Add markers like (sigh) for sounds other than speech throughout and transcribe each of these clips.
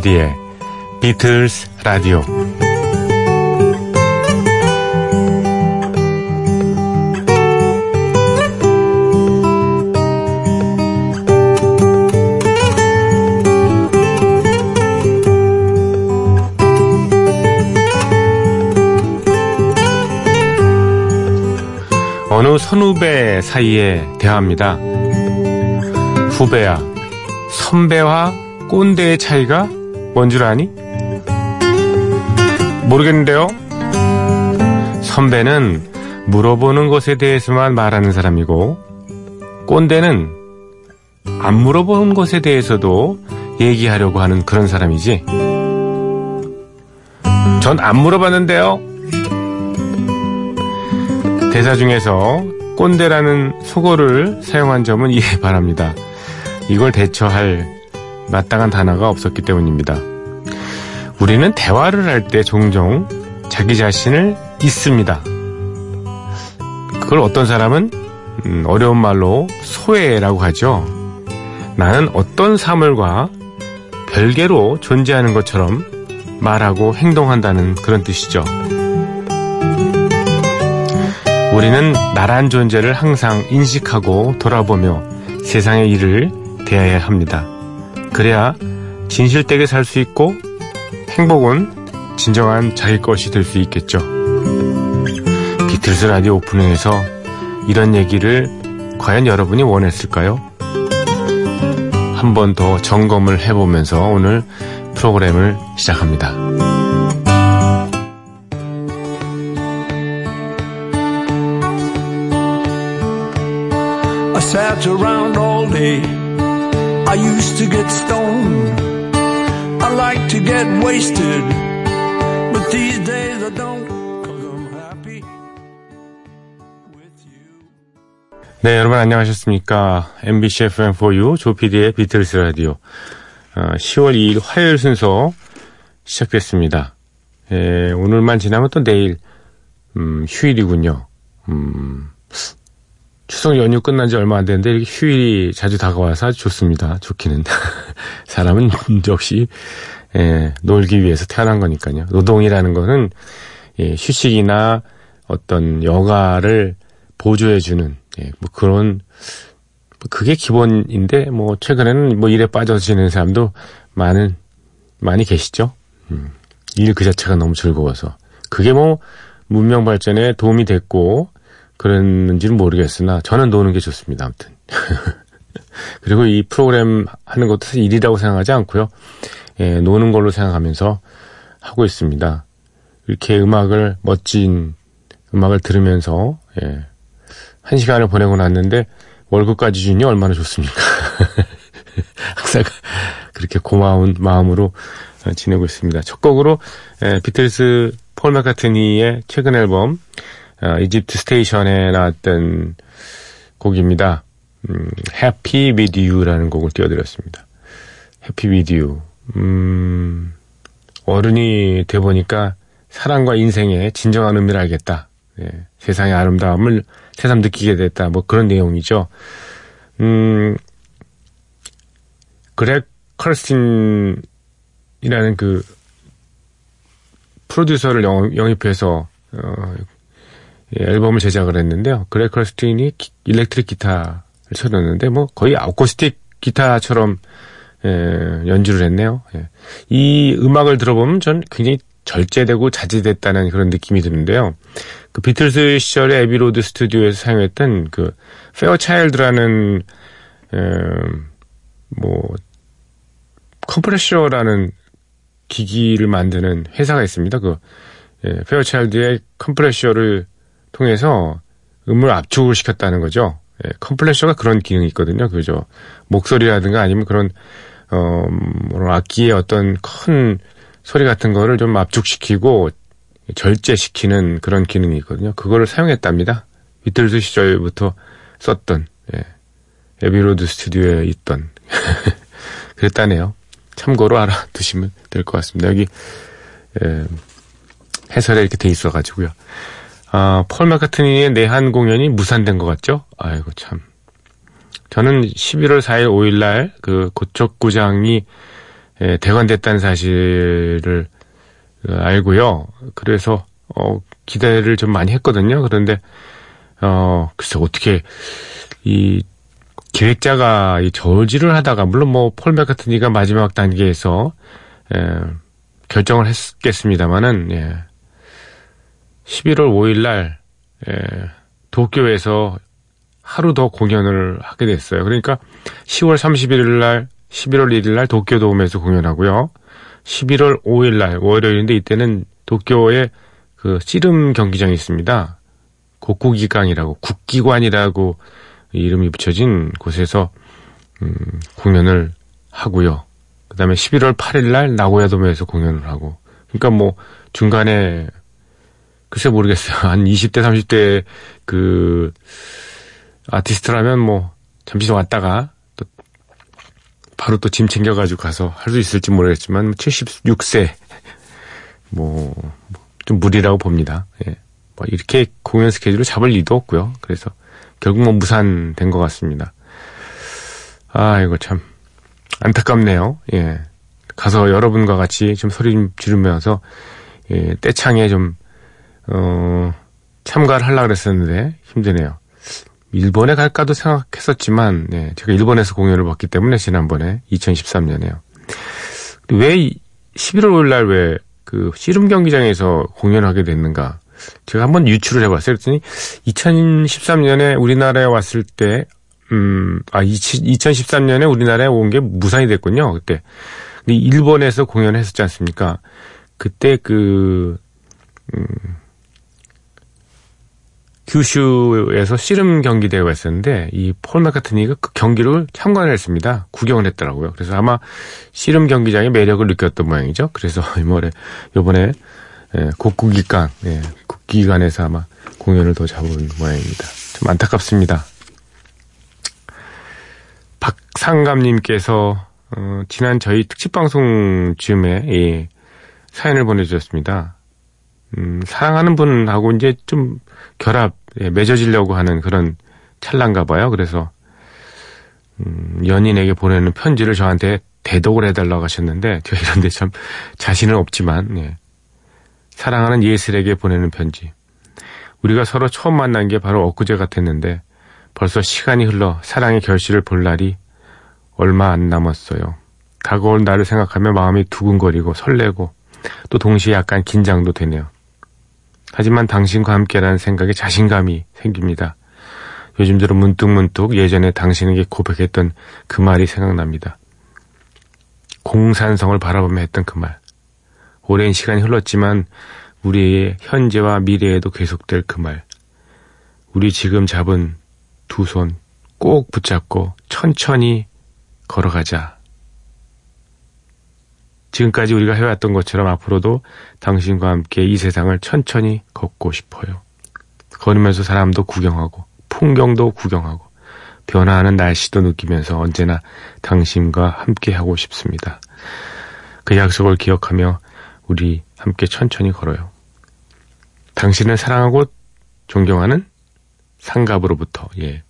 조피디의 비틀스 라디오 어느 선후배 사이의 대화입니다. 후배야, 선배와 꼰대의 차이가 뭔 줄 아니? 모르겠는데요? 선배는 물어보는 것에 대해서만 말하는 사람이고, 꼰대는 안 물어보는 것에 대해서도 얘기하려고 하는 그런 사람이지. 전 안 물어봤는데요? 대사 중에서 꼰대라는 속어를 사용한 점은 이해 바랍니다. 이걸 대처할 마땅한 단어가 없었기 때문입니다. 우리는 대화를 할 때 종종 자기 자신을 잊습니다. 그걸 어떤 사람은 음, 어려운 말로 소외라고 하죠. 나는 어떤 사물과 별개로 존재하는 것처럼 말하고 행동한다는 그런 뜻이죠. 우리는 나란 존재를 항상 인식하고 돌아보며 세상의 일을 대해야 합니다. 그래야 진실되게 살 수 있고 행복은 진정한 자기 것이 될 수 있겠죠. 비틀스 라디오 오프닝에서 이런 얘기를 과연 여러분이 원했을까요? 한 번 더 점검을 해보면서 오늘 프로그램을 시작합니다. I used to get stoned. I like to get wasted. But these days I don't, cause I'm happy with you. 네, 여러분 안녕하셨습니까? MBC FM4U 조PD의 비틀스 라디오 어, 10월 2일 화요일 순서 시작됐습니다. 예, 오늘만 지나면 또 내일 음, 휴일이군요. 음, 추석 연휴 끝난 지 얼마 안 됐는데 이렇게 휴일이 자주 다가와서 아주 좋습니다. 좋기는. (laughs) 사람은 역시 예, 놀기 위해서 태어난 거니까요. 노동이라는 거는 예, 휴식이나 어떤 여가를 보조해주는 예, 뭐 그런 뭐 그게 기본인데 뭐 최근에는 뭐 일에 빠져지는 사람도 많은 많이 계시죠. 음, 일 그 자체가 너무 즐거워서 그게 뭐 문명 발전에 도움이 됐고 그랬는지는 모르겠으나 저는 노는 게 좋습니다. 아무튼. (laughs) 그리고 이 프로그램 하는 것도 일이라고 생각하지 않고요. 예, 노는 걸로 생각하면서 하고 있습니다. 이렇게 음악을 멋진 음악을 들으면서 예, 한 시간을 보내고 났는데 월급까지 주니 얼마나 좋습니까? (laughs) 항상 그렇게 고마운 마음으로 지내고 있습니다. 첫 곡으로 예, 비틀스 폴 마카트니의 최근 앨범 어, Egypt Station에 나왔던 곡입니다. 음, Happy With You라는 곡을 띄워드렸습니다. Happy With You. 음, 어른이 돼 보니까 사랑과 인생의 진정한 의미를 알겠다. 예, 세상의 아름다움을 새삼 느끼게 됐다. 뭐 그런 내용이죠. 음, 그렉 컬스틴이라는 그 프로듀서를 영, 영입해서 어, 예, 앨범을 제작을 했는데요. 컬스틴이 기, 일렉트릭 기타를 쳐줬는데 뭐 거의 아코스틱 기타처럼 예, 연주를 했네요. 예. 이 음악을 들어보면 전 굉장히 절제되고 자제됐다는 그런 느낌이 드는데요. 그 비틀스 시절에 Abbey Road 스튜디오에서 사용했던 그 페어차일드라는 뭐 컴프레셔라는 기기를 만드는 회사가 있습니다. 그 예, 페어차일드의 컴프레셔를 통해서 음을 압축을 시켰다는 거죠. 예, 컴프레셔가 그런 기능이 있거든요. 그죠. 목소리라든가 아니면 그런 어, 뭐 악기의 어떤 큰 소리 같은 거를 좀 압축시키고 절제시키는 그런 기능이 있거든요. 그거를 사용했답니다. 비틀즈 시절부터 썼던, 예. Abbey Road 스튜디오에 있던. (laughs) 그랬다네요. 참고로 알아두시면 될 것 같습니다. 여기, 예, 해설에 이렇게 돼 있어가지고요. 아, 폴 마카트니의 내한 공연이 무산된 것 같죠? 아이고, 참. 저는 11월 4일, 5일 날, 그, 고척구장이, 예, 대관됐다는 사실을 어, 알고요. 그래서 어, 기대를 좀 많이 했거든요. 그런데 어 글쎄 어떻게 이 기획자가 이 저지를 하다가 물론 뭐 폴 맥카트니가 마지막 단계에서 예, 결정을 했겠습니다만은 예, 11월 5일 날 예, 도쿄에서 하루 더 공연을 하게 됐어요. 그러니까 10월 31일 날, 11월 1일 날 도쿄 도움에서 공연하고요. 11월 5일 날 월요일인데 이때는 도쿄에 그 씨름 경기장이 있습니다. 국구기강이라고 국기관이라고 이름이 붙여진 곳에서 음, 공연을 하고요. 그다음에 11월 8일 날 나고야 도메에서 공연을 하고. 그러니까 뭐 중간에 글쎄 모르겠어요. (laughs) 한 20대 30대 그 아티스트라면 뭐 잠시 좀 왔다가 또 바로 또 짐 챙겨가지고 가서 할 수 있을지 모르겠지만 76세 (laughs) 뭐 좀 무리라고 봅니다. 예. 뭐 이렇게 공연 스케줄을 잡을 리도 없고요. 그래서 결국 뭐 무산된 것 같습니다. 아 이거 참 안타깝네요. 예. 가서 여러분과 같이 좀 소리 좀 지르면서 예, 떼창에 좀 어, 참가를 하려고 그랬었는데 힘드네요. 일본에 갈까도 생각했었지만 네, 제가 일본에서 공연을 봤기 때문에 지난번에 2013년에요. 왜 11월 5일 날 왜 그 씨름 경기장에서 공연하게 됐는가? 제가 한번 유출을 해봤어요. 그랬더니 2013년에 우리나라에 왔을 때, 음, 아, 2013년에 우리나라에 온 게 무산이 됐군요. 그때. 근데 일본에서 공연을 했었지 않습니까? 그때 그, 음, 규슈에서 씨름 경기 대회가 있었는데 이 폴 마카트니가 그 경기를 참관을 했습니다. 구경을 했더라고요. 그래서 아마 씨름 경기장의 매력을 느꼈던 모양이죠. 그래서 (laughs) 이번에 요번에 예, 국국기관 예, 국기관에서 아마 공연을 더 잡은 모양입니다. 좀 안타깝습니다. 박상감님께서 어, 지난 저희 특집 방송 즈음에 예, 사연을 보내주셨습니다. 음, 사랑하는 분하고 이제 좀 결합, 예, 맺어지려고 하는 그런 찰나인가 봐요. 그래서, 음, 연인에게 보내는 편지를 저한테 대독을 해달라고 하셨는데, (laughs) 제가 이런데 참 자신은 없지만, 예. 사랑하는 예슬에게 보내는 편지. 우리가 서로 처음 만난 게 바로 엊그제 같았는데, 벌써 시간이 흘러 사랑의 결실을 볼 날이 얼마 안 남았어요. 다가올 날을 생각하며 마음이 두근거리고 설레고, 또 동시에 약간 긴장도 되네요. 하지만 당신과 함께라는 생각에 자신감이 생깁니다. 요즘 들어 문득문득 예전에 당신에게 고백했던 그 말이 생각납니다. 공산성을 바라보며 했던 그 말. 오랜 시간이 흘렀지만 우리의 현재와 미래에도 계속될 그 말. 우리 지금 잡은 두 손 꼭 붙잡고 천천히 걸어가자. 지금까지 우리가 해왔던 것처럼 앞으로도 당신과 함께 이 세상을 천천히 걷고 싶어요. 걸으면서 사람도 구경하고, 풍경도 구경하고, 변화하는 날씨도 느끼면서 언제나 당신과 함께 하고 싶습니다. 그 약속을 기억하며 우리 함께 천천히 걸어요. 당신을 사랑하고 존경하는 상갑으로부터, 예.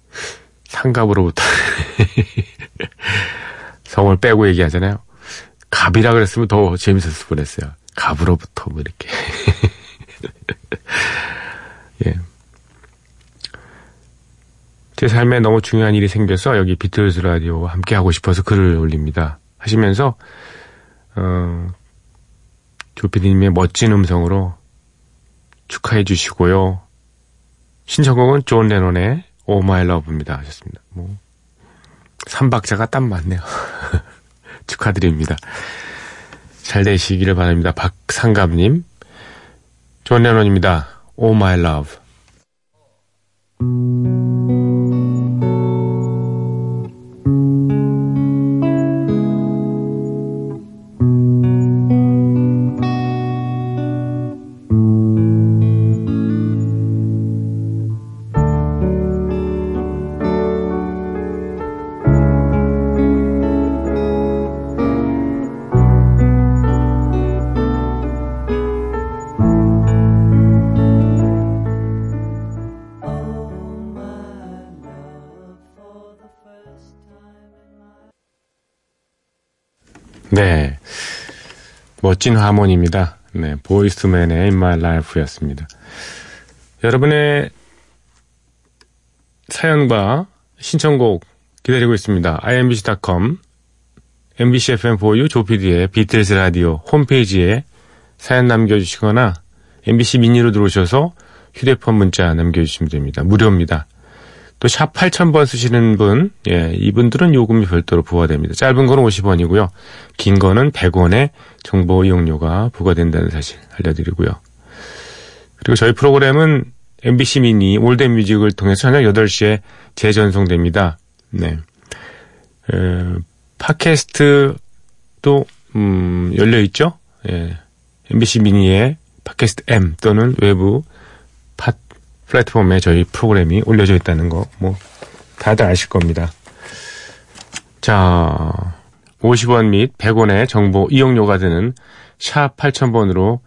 상갑으로부터. (laughs) 성을 빼고 얘기하잖아요. 갑이라 그랬으면 더 재밌었을 뻔했어요. 갑으로부터 뭐 이렇게. (laughs) 예. 제 삶에 너무 중요한 일이 생겨서 여기 비틀즈 라디오와 함께 하고 싶어서 글을 올립니다. 하시면서 어, 조피디님의 멋진 음성으로 축하해 주시고요. 신청곡은 존 레논의 Oh My Love입니다 하셨습니다. 뭐 삼박자가 딱 맞네요. (laughs) 축하드립니다. 잘 되시기를 바랍니다. 박상갑님. 존 레논입니다. Oh My Love. 네. 멋진 하모니입니다. 네. 보이스맨의 In My Life였습니다. 여러분의 사연과 신청곡 기다리고 있습니다. imbc.com, mbcfm4u 조피디의 비틀즈 라디오 홈페이지에 사연 남겨주시거나 MBC 미니로 들어오셔서 휴대폰 문자 남겨주시면 됩니다. 무료입니다. 또 샵 8000번 쓰시는 분, 예, 이분들은 요금이 별도로 부과됩니다. 짧은 건 50원이고요. 긴 거는 100원의 정보 이용료가 부과된다는 사실 알려드리고요. 그리고 저희 프로그램은 MBC 미니 올덴 뮤직을 통해서 저녁 8시에 재전송됩니다. 네. 에, 팟캐스트도 음, 열려 있죠. 예. MBC 미니의 팟캐스트 M 또는 외부 팟 플랫폼에 저희 프로그램이 올려져 있다는 거 뭐 다들 아실 겁니다. 자, 50원 및 100원의 정보 이용료가 드는 샵 8000번으로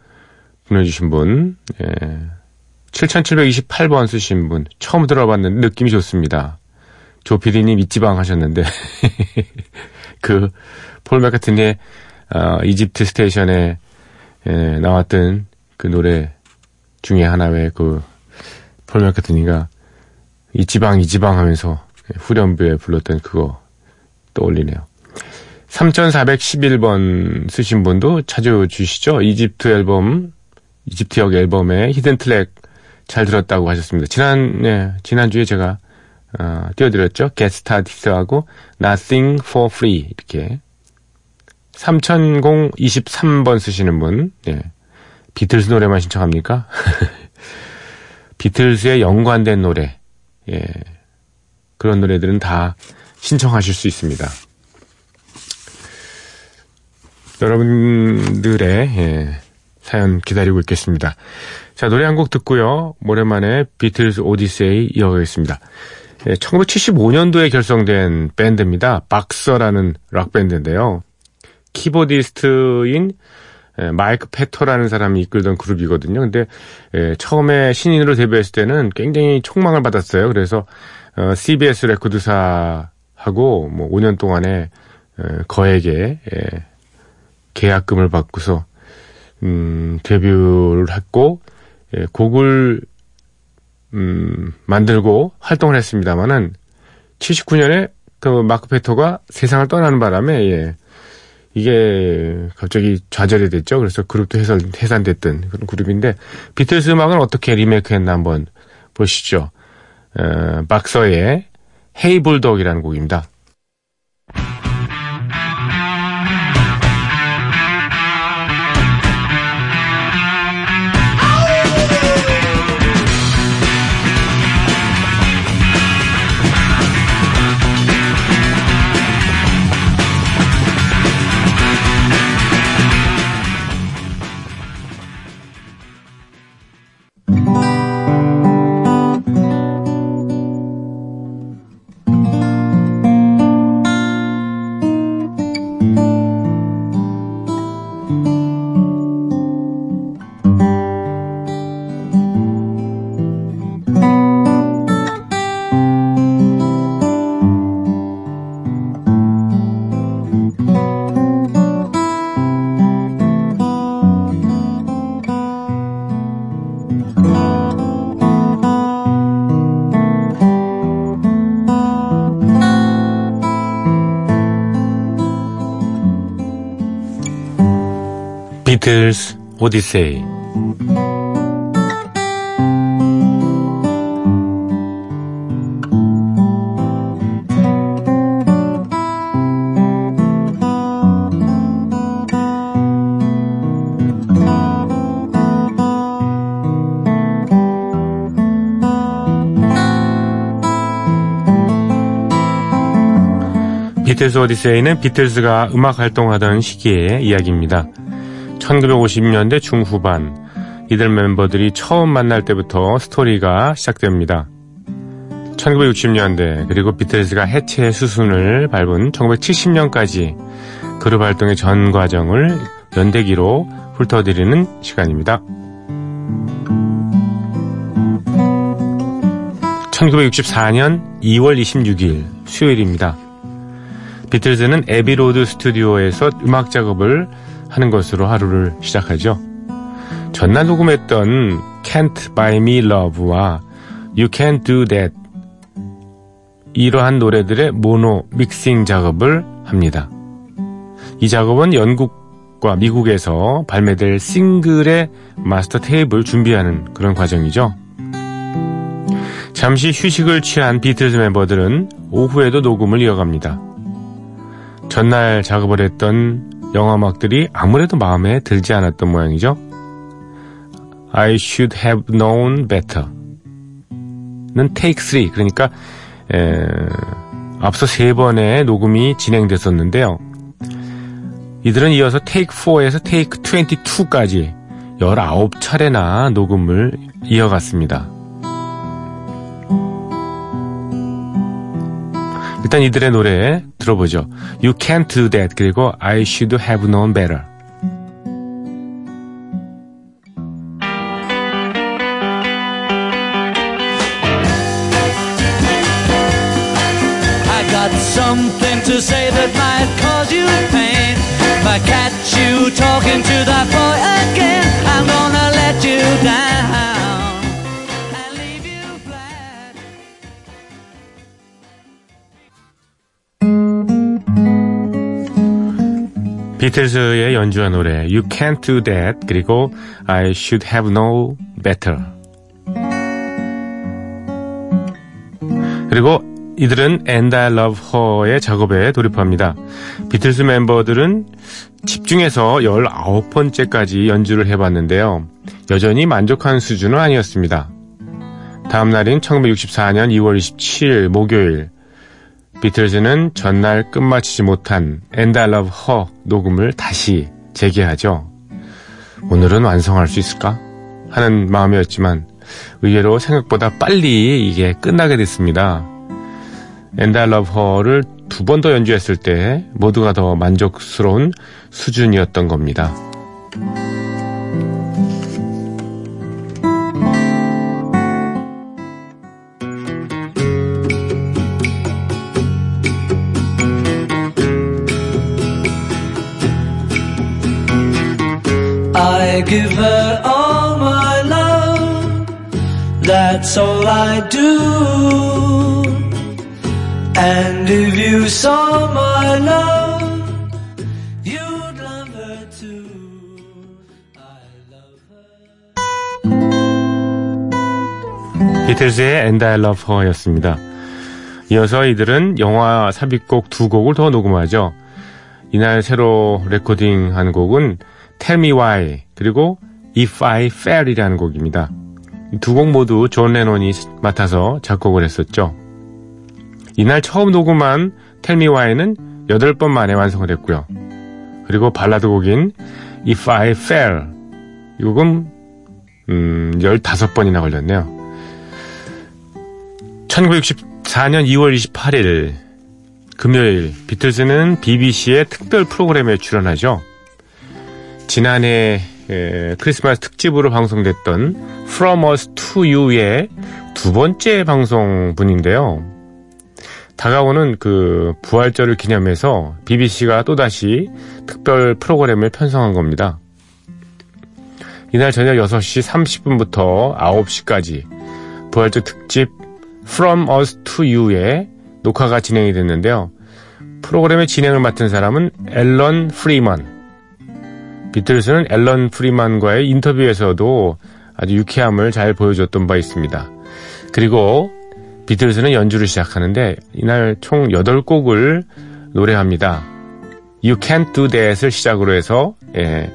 보내주신 분, 예. 7728번 쓰신 분, 처음 들어봤는데 느낌이 좋습니다. 조피디님 이지방 하셨는데, (laughs) 그, 폴 맥카트니의, 어, 이집트 스테이션에, 예, 나왔던 그 노래 중에 하나의 그, 폴 맥카트니가 이 지방, 이 지방 하면서 후렴부에 불렀던 그거 떠올리네요. 3411번 쓰신 분도 자주 주시죠? 이집트 앨범, 이집트역 앨범의 히든 트랙 잘 들었다고 하셨습니다. 지난, 네, 지난주에 제가, 어, 띄워드렸죠? Started하고 Nothing for Free. 이렇게. 3023번 쓰시는 분, 네. 비틀스 노래만 신청합니까? (laughs) 비틀스에 연관된 노래, 예. 그런 노래들은 다 신청하실 수 있습니다. 여러분들의, 예, 사연 기다리고 있겠습니다. 자, 노래 한 곡 듣고요. 오랜만에 비틀스 오디세이 이어가겠습니다. 예, 1975년도에 결성된 밴드입니다. 박서라는 락 밴드인데요. 키보디스트인 예, 마이크 페터라는 사람이 이끌던 그룹이거든요. 근데 예, 처음에 신인으로 데뷔했을 때는 굉장히 촉망을 받았어요. 그래서 어, CBS 레코드사하고 뭐 5년 동안에 어, 거액의 예, 계약금을 받고서 음, 데뷔를 했고 예, 곡을 음, 만들고 활동을 했습니다만은 79년에 그 마이크 패토가 세상을 떠나는 바람에 예, 이게 갑자기 좌절이 됐죠. 그래서 그룹도 해산, 해산됐던 그런 그룹인데 비틀스 음악은 어떻게 리메이크했나 한번 보시죠. 어, 박서의 Hey Bulldog이라는 곡입니다. 비틀스 오디세이 비틀스 오디세이는 비틀스가 음악 활동하던 시기의 이야기입니다. 1950년대 중후반 이들 멤버들이 처음 만날 때부터 스토리가 시작됩니다. 1960년대 그리고 비틀즈가 해체 수순을 밟은 1970년까지 그룹 활동의 전 과정을 연대기로 훑어드리는 시간입니다. 1964년 2월 26일 수요일입니다. 비틀즈는 에비로드 스튜디오에서 음악 작업을 하는 것으로 하루를 시작하죠. 전날 녹음했던 Can't Buy Me Love와 You Can't Do That 이러한 노래들의 모노 믹싱 작업을 합니다. 이 작업은 영국과 미국에서 발매될 싱글의 마스터 테이프를 준비하는 그런 과정이죠. 잠시 휴식을 취한 비틀즈 멤버들은 오후에도 녹음을 이어갑니다. 전날 작업을 했던 영화음악들이 아무래도 마음에 들지 않았던 모양이죠. I should have known better. 는 take 3. 그러니까, 에, 앞서 세 번의 녹음이 진행됐었는데요. 이들은 이어서 take 4에서 take 22까지 19차례나 녹음을 이어갔습니다. 일단 이들의 노래 들어보죠. You can't do that. 그리고 I should have known better. I something to say that might cause you pain. Might catch you talking to that boy 비틀즈의 연주한 노래 You Can't Do That 그리고 I Should Have Known Better 그리고 이들은 And I Love Her의 작업에 돌입합니다. 비틀즈 멤버들은 집중해서 19번째까지 연주를 해봤는데요. 여전히 만족한 수준은 아니었습니다. 다음 날인 1964년 2월 27일 목요일 비틀즈는 전날 끝마치지 못한 And I Love Her 녹음을 다시 재개하죠. 오늘은 완성할 수 있을까? 하는 마음이었지만 의외로 생각보다 빨리 이게 끝나게 됐습니다. And I Love Her를 두 번 더 연주했을 때 모두가 더 만족스러운 수준이었던 겁니다. I give her all my love. That's all I do. And if you saw my love, you'd love her too. 비틀즈의 And I Love Her였습니다. 이어서 이들은 영화 삽입곡 두 곡을 더 녹음하죠. 이날 새로 레코딩한 곡은 Tell Me Why 그리고 If I Fell이라는 곡입니다. 두 곡 모두 존 레논이 맡아서 작곡을 했었죠. 이날 처음 녹음한 Tell Me Why는 8번 만에 완성을 했고요. 그리고 발라드 곡인 If I Fell 이 곡은 음, 15번이나 걸렸네요. 1964년 2월 28일 금요일 비틀즈는 BBC의 특별 프로그램에 출연하죠. 지난해 에, 크리스마스 특집으로 방송됐던 From Us to You의 두 번째 방송분인데요. 다가오는 그 부활절을 기념해서 BBC가 또다시 특별 프로그램을 편성한 겁니다. 이날 저녁 6시 30분부터 9시까지 부활절 특집 From Us to You의 녹화가 진행이 됐는데요. 프로그램의 진행을 맡은 사람은 앨런 프리먼. 비틀스는 앨런 프리만과의 인터뷰에서도 아주 유쾌함을 잘 보여줬던 바 있습니다. 그리고 비틀스는 연주를 시작하는데 이날 총 8곡을 노래합니다. You Can't Do That을 시작으로 해서 예,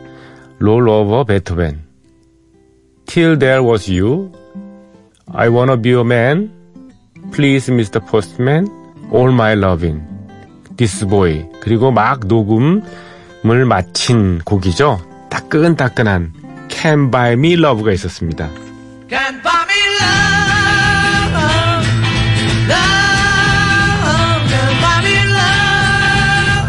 Roll Over Beethoven, Till There Was You, I Wanna Be a Man, Please Mr. Postman, All My Loving, This Boy 그리고 막 녹음 을 마친 곡이죠. 따끈따끈한 Can Buy Me Love가 있었습니다. Can buy me love, love, can buy me love.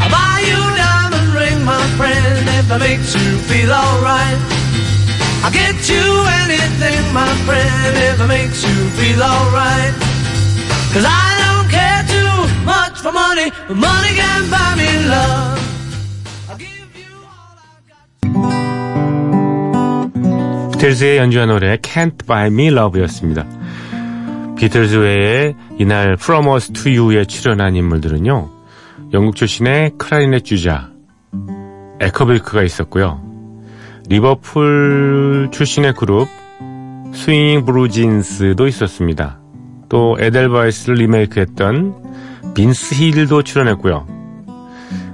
I'll buy you diamond ring, my friend, if it makes you feel alright. I'll get you anything, my friend, if it makes you feel alright. Cause I for money, but money can't buy me love. 비틀즈의 연주한 노래 Can't Buy Me Love였습니다. 비틀즈 외에 이날 From Us to You에 출연한 인물들은요. 영국 출신의 클라리넷 주자 애커 빌크가 있었고요. 리버풀 출신의 그룹 스윙잉 블루진스도 있었습니다. 또 에델바이스를 리메이크했던 빈스 힐도 출연했고요.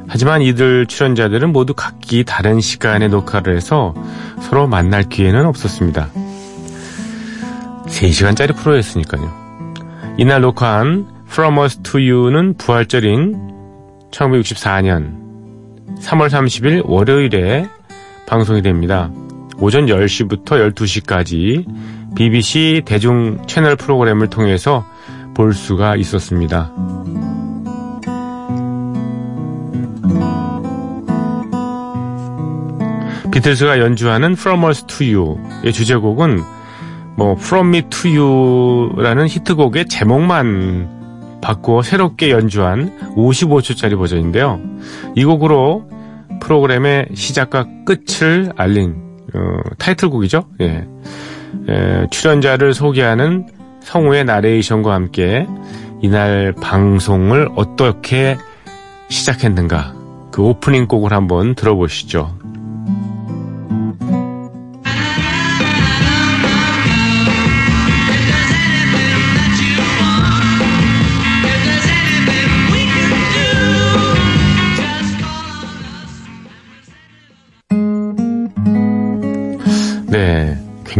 하지만 이들 출연자들은 모두 각기 다른 시간에 녹화를 해서 서로 만날 기회는 없었습니다. 3시간짜리 프로였으니까요. 이날 녹화한 From Us to You는 부활절인 1964년 3월 30일 월요일에 방송이 됩니다. 오전 10시부터 12시까지 BBC 대중 채널 프로그램을 통해서 볼 수가 있었습니다. 비틀스가 연주하는 From Us to You의 주제곡은 뭐 From Me to You라는 히트곡의 제목만 바꾸어 새롭게 연주한 55초짜리 버전인데요. 이 곡으로 프로그램의 시작과 끝을 알린 어, 타이틀곡이죠. 예. 에, 출연자를 소개하는 성우의 나레이션과 함께 이날 방송을 어떻게 시작했는가 그 오프닝 곡을 한번 들어보시죠.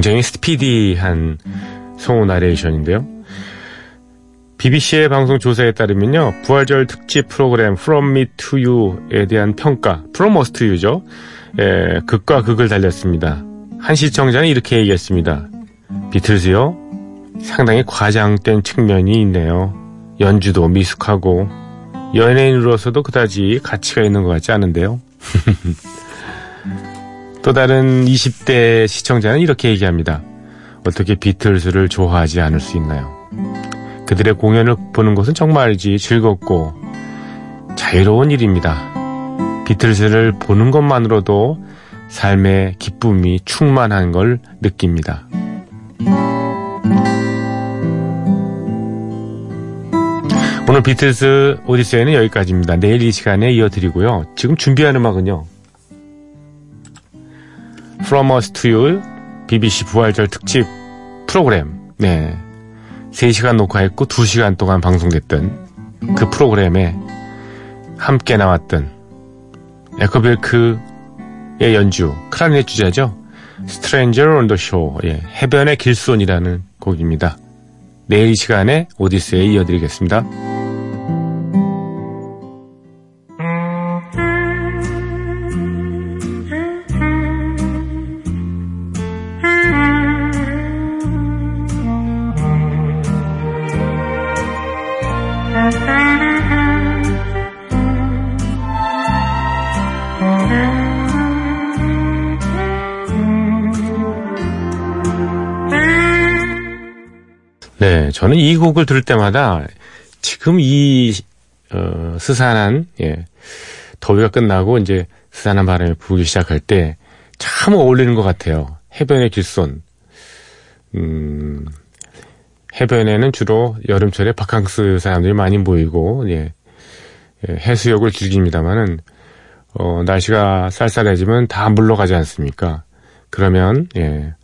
굉장히 스피디한 성우 나레이션인데요. BBC의 방송 조사에 따르면요, 부활절 특집 프로그램 From Me to You에 대한 평가, From Us to You죠. 예, 극과 극을 달렸습니다. 한 시청자는 이렇게 얘기했습니다. 비틀즈요, 상당히 과장된 측면이 있네요. 연주도 미숙하고 연예인으로서도 그다지 가치가 있는 것 같지 않은데요. (laughs) 또 다른 20대 시청자는 이렇게 얘기합니다. 어떻게 비틀즈를 좋아하지 않을 수 있나요? 그들의 공연을 보는 것은 정말이지 즐겁고 자유로운 일입니다. 비틀즈를 보는 것만으로도 삶의 기쁨이 충만한 걸 느낍니다. 오늘 비틀즈 오디세이는 여기까지입니다. 내일 이 시간에 이어드리고요. 지금 준비한 음악은요. From Us to You BBC 부활절 특집 프로그램. 네. 3시간 녹화했고 2시간 동안 방송됐던 그 프로그램에 함께 나왔던 에커빌크의 연주 클라리넷 주자죠? Stranger on the Shore. 예, 해변의 길손이라는 곡입니다. 내일 이 시간에 오디세이 이어드리겠습니다 곡을 들을 때마다 지금 이 어, 스산한 예, 더위가 끝나고 이제 스산한 바람이 불기 시작할 때 참 어울리는 것 같아요. 해변의 길손. 음, 해변에는 주로 여름철에 바캉스 사람들이 많이 모이고 예, 예, 해수욕을 즐깁니다만은 어, 날씨가 쌀쌀해지면 다 물러가지 않습니까? 그러면 예,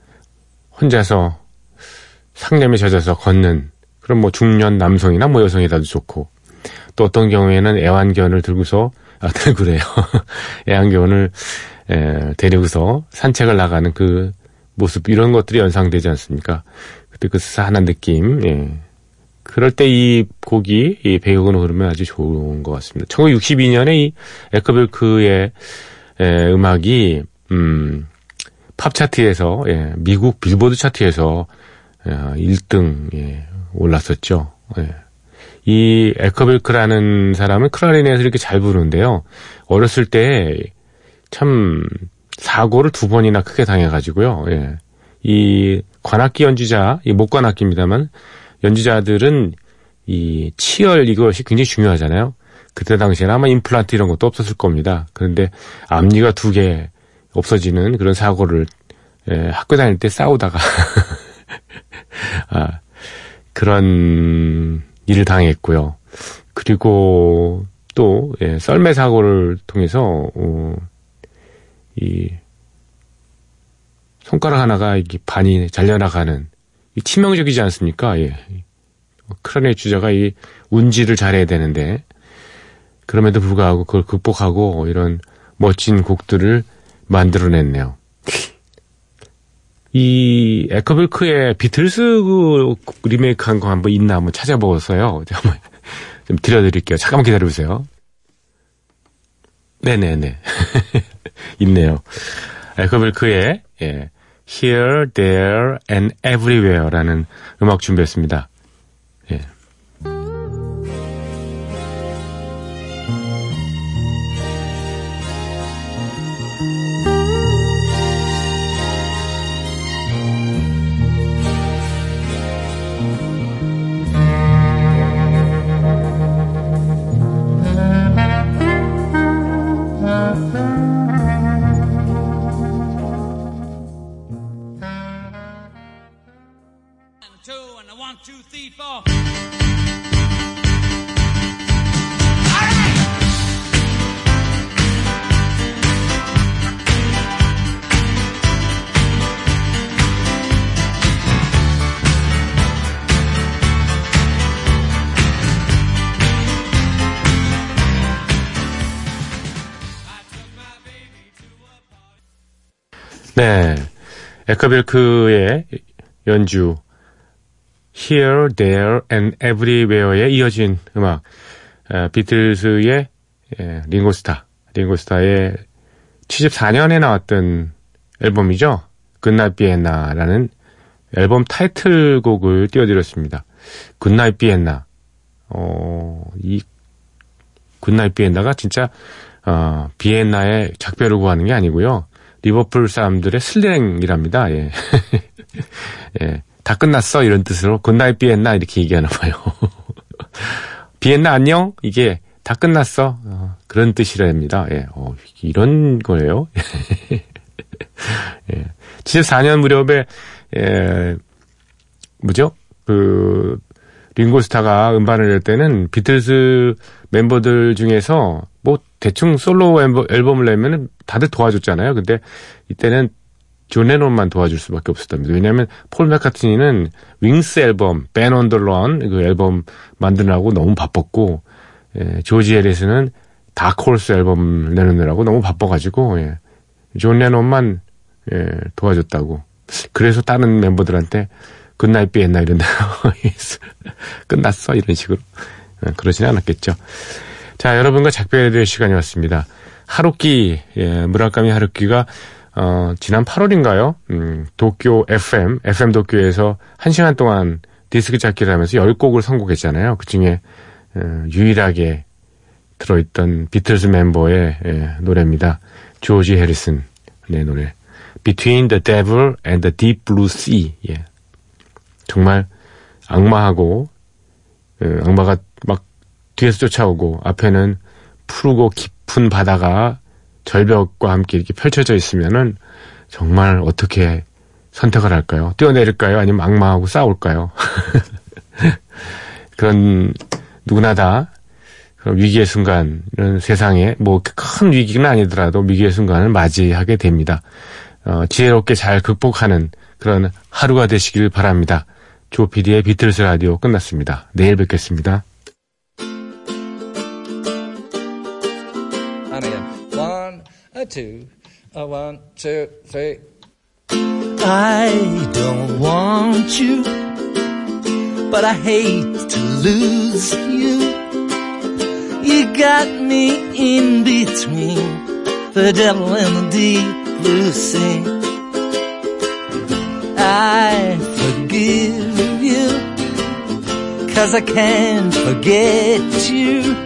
혼자서 상념에 젖어서 걷는 그런 뭐 중년 남성이나 뭐 여성이라도 좋고 또 어떤 경우에는 애완견을 들고서 아 (laughs) 들고래요 애완견을 에, 데리고서 산책을 나가는 그 모습 이런 것들이 연상되지 않습니까? 그때 그 스산한 느낌 예. 그럴 때 이 곡이 이 배경으로 흐르면 아주 좋은 것 같습니다. 1962년에 이 에커빌크의 에, 음악이 음, 팝 차트에서 예, 미국 빌보드 차트에서 예, 1등 예, 올랐었죠. 예. 이 에커빌크라는 사람은 클라리넷을 이렇게 잘 부르는데요. 어렸을 때 참 사고를 두 번이나 크게 당해가지고요. 예. 이 관악기 연주자, 이 목관악기입니다만 연주자들은 이 치열 이것이 굉장히 중요하잖아요. 그때 당시에는 아마 임플란트 이런 것도 없었을 겁니다. 그런데 앞니가 두 개 없어지는 그런 사고를 예, 학교 다닐 때 싸우다가 아, (laughs) 그런 일을 당했고요. 그리고 또 예, 썰매 사고를 통해서 어, 이 손가락 하나가 이게 반이 잘려나가는 이 치명적이지 않습니까? 예. 크라네 주자가 이 운지를 잘해야 되는데 그럼에도 불구하고 그걸 극복하고 이런 멋진 곡들을 만들어냈네요. 이 에커빌크의 비틀스 그 리메이크한 거 한번 있나 한번 찾아보았어요. 한번 (laughs) 좀 들려드릴게요. 잠깐만 기다려보세요. 네네네. (laughs) 있네요. 에커빌크의 예, Here, There and Everywhere라는 음악 준비했습니다. 애커 빌크의 연주 Here, There and Everywhere에 이어진 음악 어, 비틀스의 예, 링고스타 링고스타의 74년에 나왔던 앨범이죠. Goodnight Vienna라는 앨범 타이틀곡을 띄워드렸습니다. Goodnight Vienna 어, 이 Goodnight Vienna가 진짜 어, 비엔나에 작별을 고하는 게 아니고요. 리버풀 사람들의 slang이랍니다. 예. (laughs) 예. 다 끝났어 이런 뜻으로 Goodnight Vienna 이렇게 얘기하나 봐요. (laughs) 비엔나 안녕 이게 다 끝났어 어, 그런 뜻이랍니다. 예, 어, 이런 거예요. (laughs) 예, 74년 무렵에 예, 뭐죠? 그 링고스타가 음반을 낼 때는 비틀스 멤버들 중에서 뭐 대충 솔로 앨범을 내면 다들 도와줬잖아요. 근데 이때는 존 레논만 도와줄 수밖에 없었답니다. 왜냐하면 폴 맥카트니는 윙스 앨범, Band on the Run 그 앨범 만드느라고 너무 바빴고 예, 조지 해리슨은 Dark Horse 앨범 내놓느라고 너무 바빠가지고 예, 존 레논만 예, 도와줬다고. 그래서 다른 멤버들한테 Goodnight Vienna 이런 다 끝났어 이런 식으로 예, 그러지는 않았겠죠. 자 여러분과 작별해야 될 시간이 왔습니다. 하루키 예, 무라카미 하루키가 어, 지난 8월인가요? 음, 도쿄 FM, FM 도쿄에서 1시간 동안 디스크 찾기를 하면서 10곡을 선곡했잖아요. 그 중에, 어, 유일하게 들어있던 비틀스 멤버의 예, 노래입니다. 조지 해리슨의 노래. Between the Devil and the Deep Blue Sea. 예. 정말 악마하고, 어, 악마가 막 뒤에서 쫓아오고, 앞에는 푸르고 깊 은 바다가 절벽과 함께 이렇게 펼쳐져 있으면은 정말 어떻게 선택을 할까요? 뛰어내릴까요? 아니면 악마하고 싸울까요? (laughs) 그런 누구나 다 위기의 순간 이런 세상에 뭐 큰 위기는 아니더라도 위기의 순간을 맞이하게 됩니다. 어, 지혜롭게 잘 극복하는 그런 하루가 되시길 바랍니다. 조피디의 비틀스 라디오 끝났습니다. 내일 뵙겠습니다. A two, a one, two, three. I don't want you, but I hate to lose you. You got me in between the devil and the deep blue sea. I forgive you, cause I can't forget you.